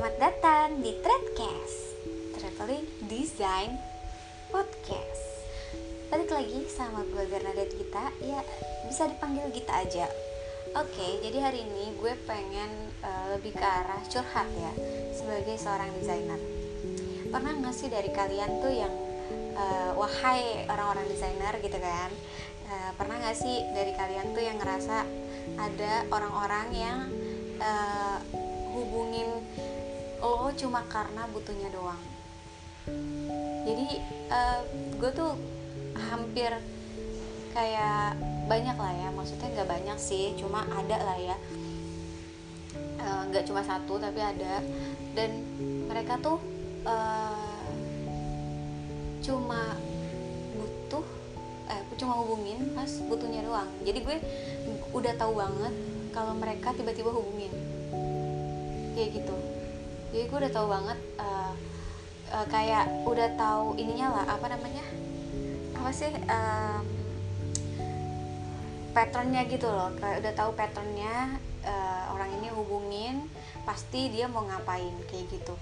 Selamat datang di Threadcast Traveling Design Podcast. Balik lagi sama gue Bernadette Gita. Ya bisa dipanggil Gita aja. Oke, jadi hari ini gue pengen uh, lebih ke arah curhat ya Sebagai seorang desainer. Pernah gak sih dari kalian tuh yang uh, Wahai orang-orang desainer gitu kan? Uh, Pernah gak sih dari kalian tuh yang ngerasa Ada orang-orang yang uh, lo cuma karena butuhnya doang. Jadi uh, gue tuh hampir kayak banyak lah ya maksudnya nggak banyak sih cuma ada lah ya. Eh, nggak uh, cuma satu tapi ada. Dan mereka tuh uh, cuma butuh eh cuma hubungin pas butuhnya doang. Jadi gue udah tahu banget kalau mereka tiba-tiba hubungin. Kayak gitu jadi gue udah tahu banget uh, uh, kayak udah tahu ininya lah apa namanya? Apa sih um, patternnya gitu loh. Kayak udah tahu patternnya uh, orang ini hubungin pasti dia mau ngapain kayak gitu.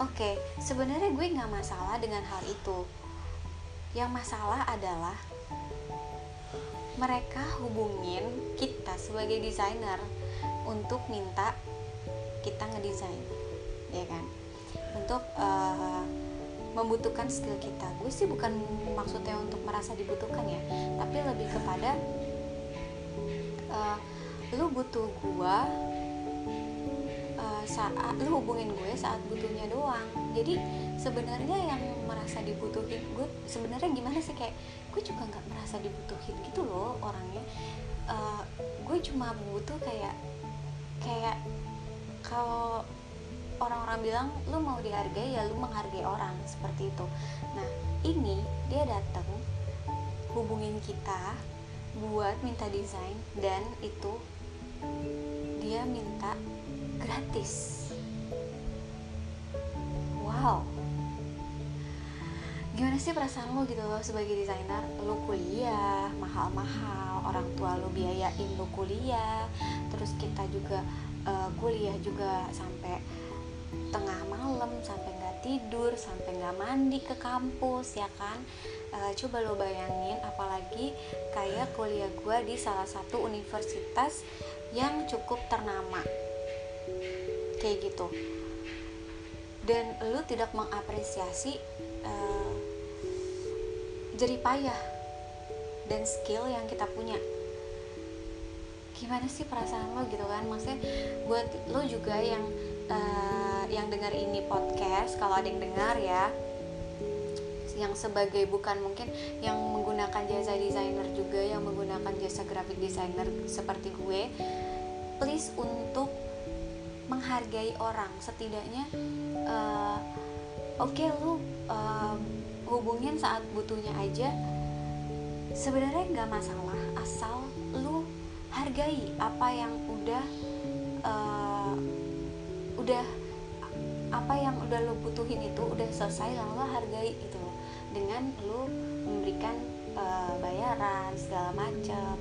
Oke okay, sebenarnya gue nggak masalah dengan hal itu. Yang masalah adalah mereka hubungin kita sebagai desainer untuk minta kita ngedesain ya kan? Untuk uh, membutuhkan skill kita. Gue sih bukan maksudnya untuk merasa dibutuhkan ya tapi lebih kepada uh, lu butuh gue uh, saat lu hubungin gue saat butuhnya doang. Jadi sebenarnya yang merasa dibutuhin gue sebenarnya gimana sih? Kayak gue juga nggak merasa dibutuhin gitu loh orangnya. Uh, gue cuma butuh kayak kayak kalau orang-orang bilang lu mau dihargai ya lu menghargai orang seperti itu. Nah ini dia datang hubungin kita buat minta desain dan itu dia minta gratis. Wow. Gimana sih perasaan lo gitu loh sebagai desainer? Lo kuliah mahal-mahal orang tua lo biayain lo kuliah terus kita juga uh, kuliah juga sampai tengah malam sampai nggak tidur sampai nggak mandi ke kampus ya kan? Uh, coba lo bayangin apalagi kayak kuliah gue di salah satu universitas yang cukup ternama. Kayak gitu. Dan lo tidak mengapresiasi uh, jerih payah dan skill yang kita punya gimana sih perasaan lo gitu kan? Maksudnya buat lo juga yang uh, yang dengar ini podcast kalau ada yang dengar ya yang sebagai bukan mungkin yang menggunakan jasa desainer juga yang menggunakan jasa graphic designer seperti gue please untuk menghargai orang. Setidaknya uh, oke okay, lu uh, hubungin saat butuhnya aja. Sebenarnya nggak masalah asal lu hargai apa yang udah uh, udah apa yang udah lo butuhin itu udah selesai lalu lo hargai itu dengan lo memberikan uh, bayaran segala macam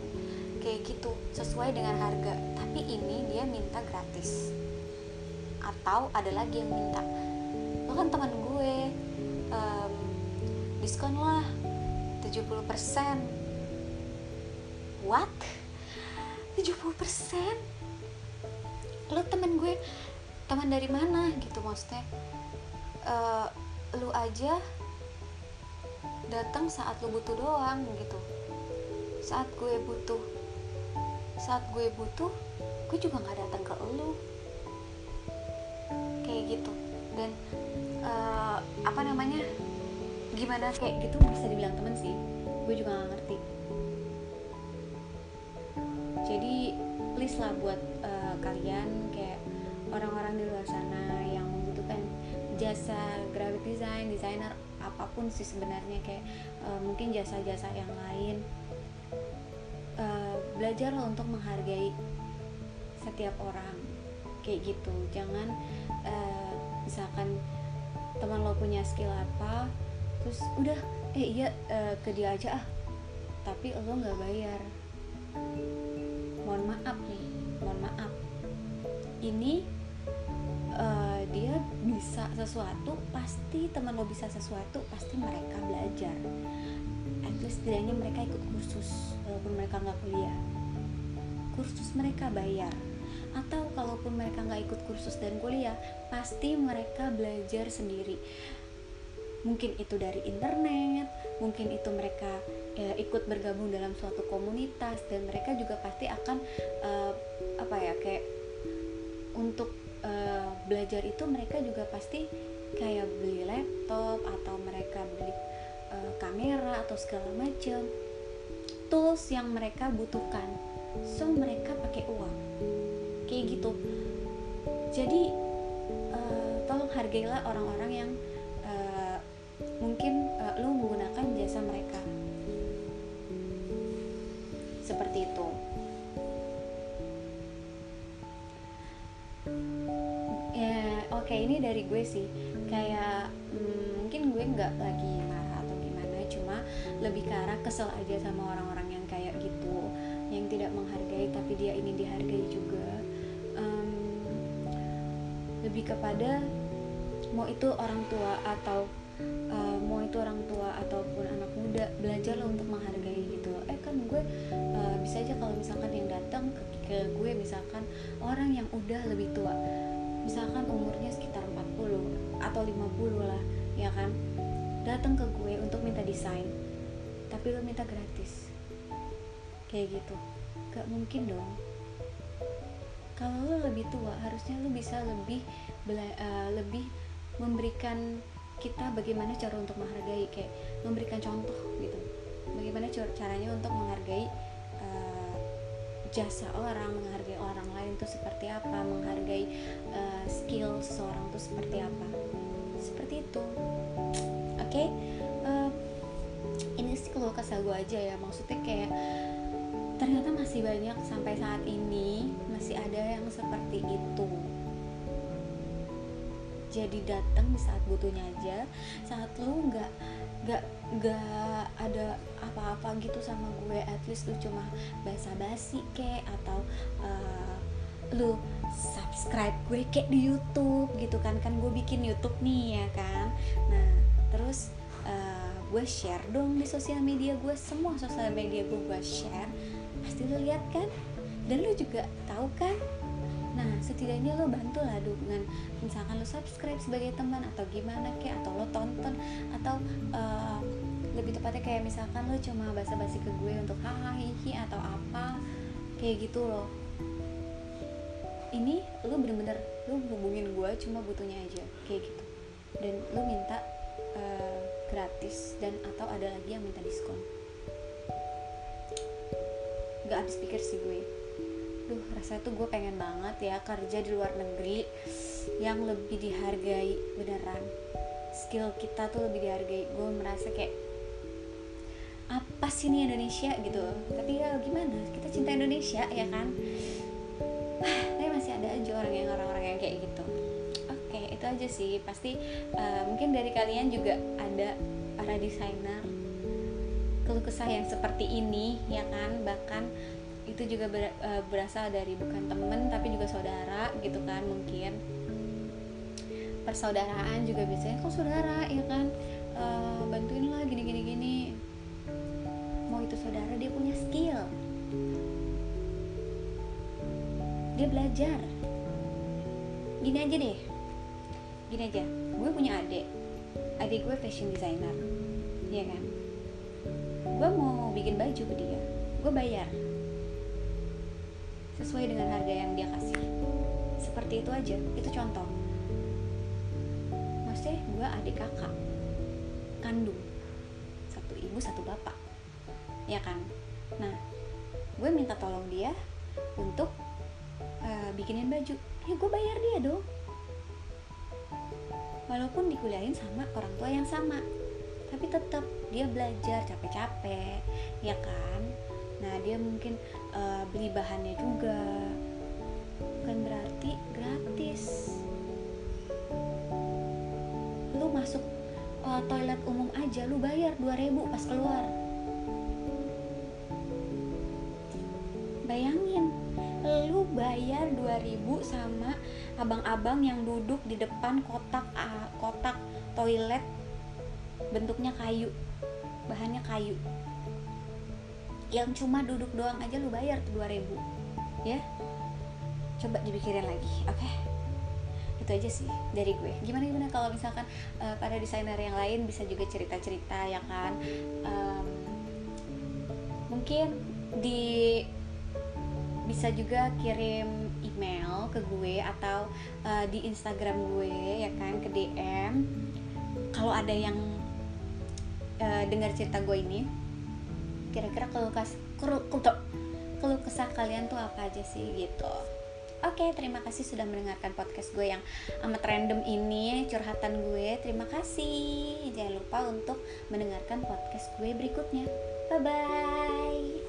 kayak gitu sesuai dengan harga. Tapi ini dia minta gratis. Atau ada lagi yang minta lo kan teman gue um, diskon lah 70% what 70% lu temen gue teman dari mana gitu maksudnya? Uh, lu aja datang saat lu butuh doang gitu. Saat gue butuh saat gue butuh gue juga nggak datang ke lu. Kayak gitu. Dan uh, apa namanya gimana kayak gitu bisa dibilang temen sih. Gue juga nggak ngerti please lah buat uh, kalian kayak orang-orang di luar sana yang membutuhkan jasa graphic design, designer apa pun sih sebenarnya kayak uh, mungkin jasa-jasa yang lain. Uh, belajarlah untuk menghargai setiap orang kayak gitu. Jangan uh, misalkan teman lo punya skill apa terus udah eh iya uh, ke dia aja ah tapi lo nggak bayar mohon maaf nih mohon maaf. Ini uh, dia bisa sesuatu pasti teman lo bisa sesuatu pasti mereka belajar. At least setidaknya mereka ikut kursus walaupun mereka nggak kuliah. Kursus mereka bayar. Atau kalaupun mereka nggak ikut kursus dan kuliah pasti mereka belajar sendiri mungkin itu dari internet mungkin itu mereka ya, ikut bergabung dalam suatu komunitas dan mereka juga pasti akan uh, apa ya kayak untuk uh, belajar itu mereka juga pasti kayak beli laptop atau mereka beli uh, kamera atau segala macam. Tools yang mereka butuhkan. So mereka pakai uang. Kayak gitu. Jadi uh, tolong hargailah orang-orang yang mungkin uh, lu menggunakan jasa mereka. Seperti itu. Ya oke okay, ini dari gue sih. Kayak hmm, mungkin gue nggak lagi marah atau gimana cuma lebih ke arah kesel aja sama orang-orang yang kayak gitu yang tidak menghargai tapi dia ini dihargai juga. Um, lebih kepada mau itu orang tua atau uh, mau itu orang tua ataupun anak muda belajarlah untuk menghargai gitu. Eh kan gue uh, bisa aja kalau misalkan yang datang ke, ke gue misalkan orang yang udah lebih tua. Misalkan umurnya sekitar 40 atau 50 lah ya kan? Datang ke gue untuk minta desain tapi lo minta gratis. Kayak gitu. Gak mungkin dong. Kalau lo lebih tua harusnya lo bisa lebih uh, lebih memberikan kita bagaimana cara untuk menghargai kayak memberikan contoh gitu. Bagaimana caranya untuk menghargai uh, jasa orang menghargai orang lain itu seperti apa menghargai uh, skill seseorang itu seperti apa. Seperti itu. Oke? Okay? uh, eh, ini sih kalau kesal gue aja ya. Maksudnya kayak ternyata masih banyak sampai saat ini masih ada yang seperti itu jadi datang di saat butuhnya aja saat lu nggak nggak nggak ada apa-apa gitu sama gue at least lu cuma basa-basi kek atau uh, lu subscribe gue kayak di YouTube gitu kan kan gue bikin YouTube nih ya kan. Nah terus uh, gue share dong di sosial media gue semua sosial media gue gue share pasti lu lihat kan? Dan lu juga tahu kan nah setidaknya lo bantu lah dengan misalkan lo subscribe sebagai teman atau gimana kayak atau lo tonton atau uh, lebih tepatnya kayak misalkan lo cuma basa-basi ke gue untuk hahaha hihi atau apa kayak gitu loh ini lo bener-bener lo hubungin gue cuma butuhnya aja kayak gitu. Dan lo minta uh, gratis dan atau ada lagi yang minta diskon. Gak habis pikir sih gue duh rasanya tuh gue pengen banget ya kerja di luar negeri yang lebih dihargai beneran. Skill kita tuh lebih dihargai. Gue merasa kayak apa sih ini Indonesia? gitu. Tapi ya gimana? Kita cinta Indonesia ya kan? Tapi masih ada aja orang yang orang-orang yang kayak gitu. Oke itu aja sih. Pasti uh, mungkin dari kalian juga ada para desainer keluh kesah yang seperti ini ya kan? Bahkan itu juga ber, uh, berasal dari bukan temen tapi juga saudara gitu kan mungkin. Persaudaraan juga biasanya kok saudara? Ya kan? Uh, bantuin lah gini gini gini. Mau itu saudara dia punya skill. Dia belajar. Gini aja deh. Gini aja. Gue punya adik. Adik gue fashion designer. Ya kan? Gue mau bikin baju ke dia. Gue bayar sesuai dengan harga yang dia kasih. Seperti itu aja itu contoh. Maksudnya gue adik kakak kandung satu ibu satu bapak ya kan? Nah gue minta tolong dia untuk uh, bikinin baju. Ya gue bayar dia dong. Walaupun dikuliahin sama orang tua yang sama tapi tetap dia belajar capek-capek ya kan? Nah dia mungkin uh, beli bahannya juga. Bukan berarti gratis. Lu masuk uh, toilet umum aja lu bayar 2000 pas keluar. Bayangin lu bayar bayar 2000 sama abang-abang yang duduk di depan kotak uh, kotak toilet bentuknya kayu bahannya kayu yang cuma duduk doang aja lu bayar tuh 2000 ya? Coba dipikirin lagi oke? Okay? itu aja sih dari gue. Gimana gimana? Kalau misalkan uh, pada desainer yang lain bisa juga cerita cerita ya kan? Um, mungkin di bisa juga kirim email ke gue atau uh, di Instagram gue ya kan? Ke DM kalau ada yang uh, dengar cerita gue ini kira-kira kas kalau kesah kalian tuh apa aja sih gitu Oke, okay, terima kasih sudah mendengarkan podcast gue yang amat random ini, curhatan gue. Terima kasih. Jangan lupa untuk mendengarkan podcast gue berikutnya. Bye bye.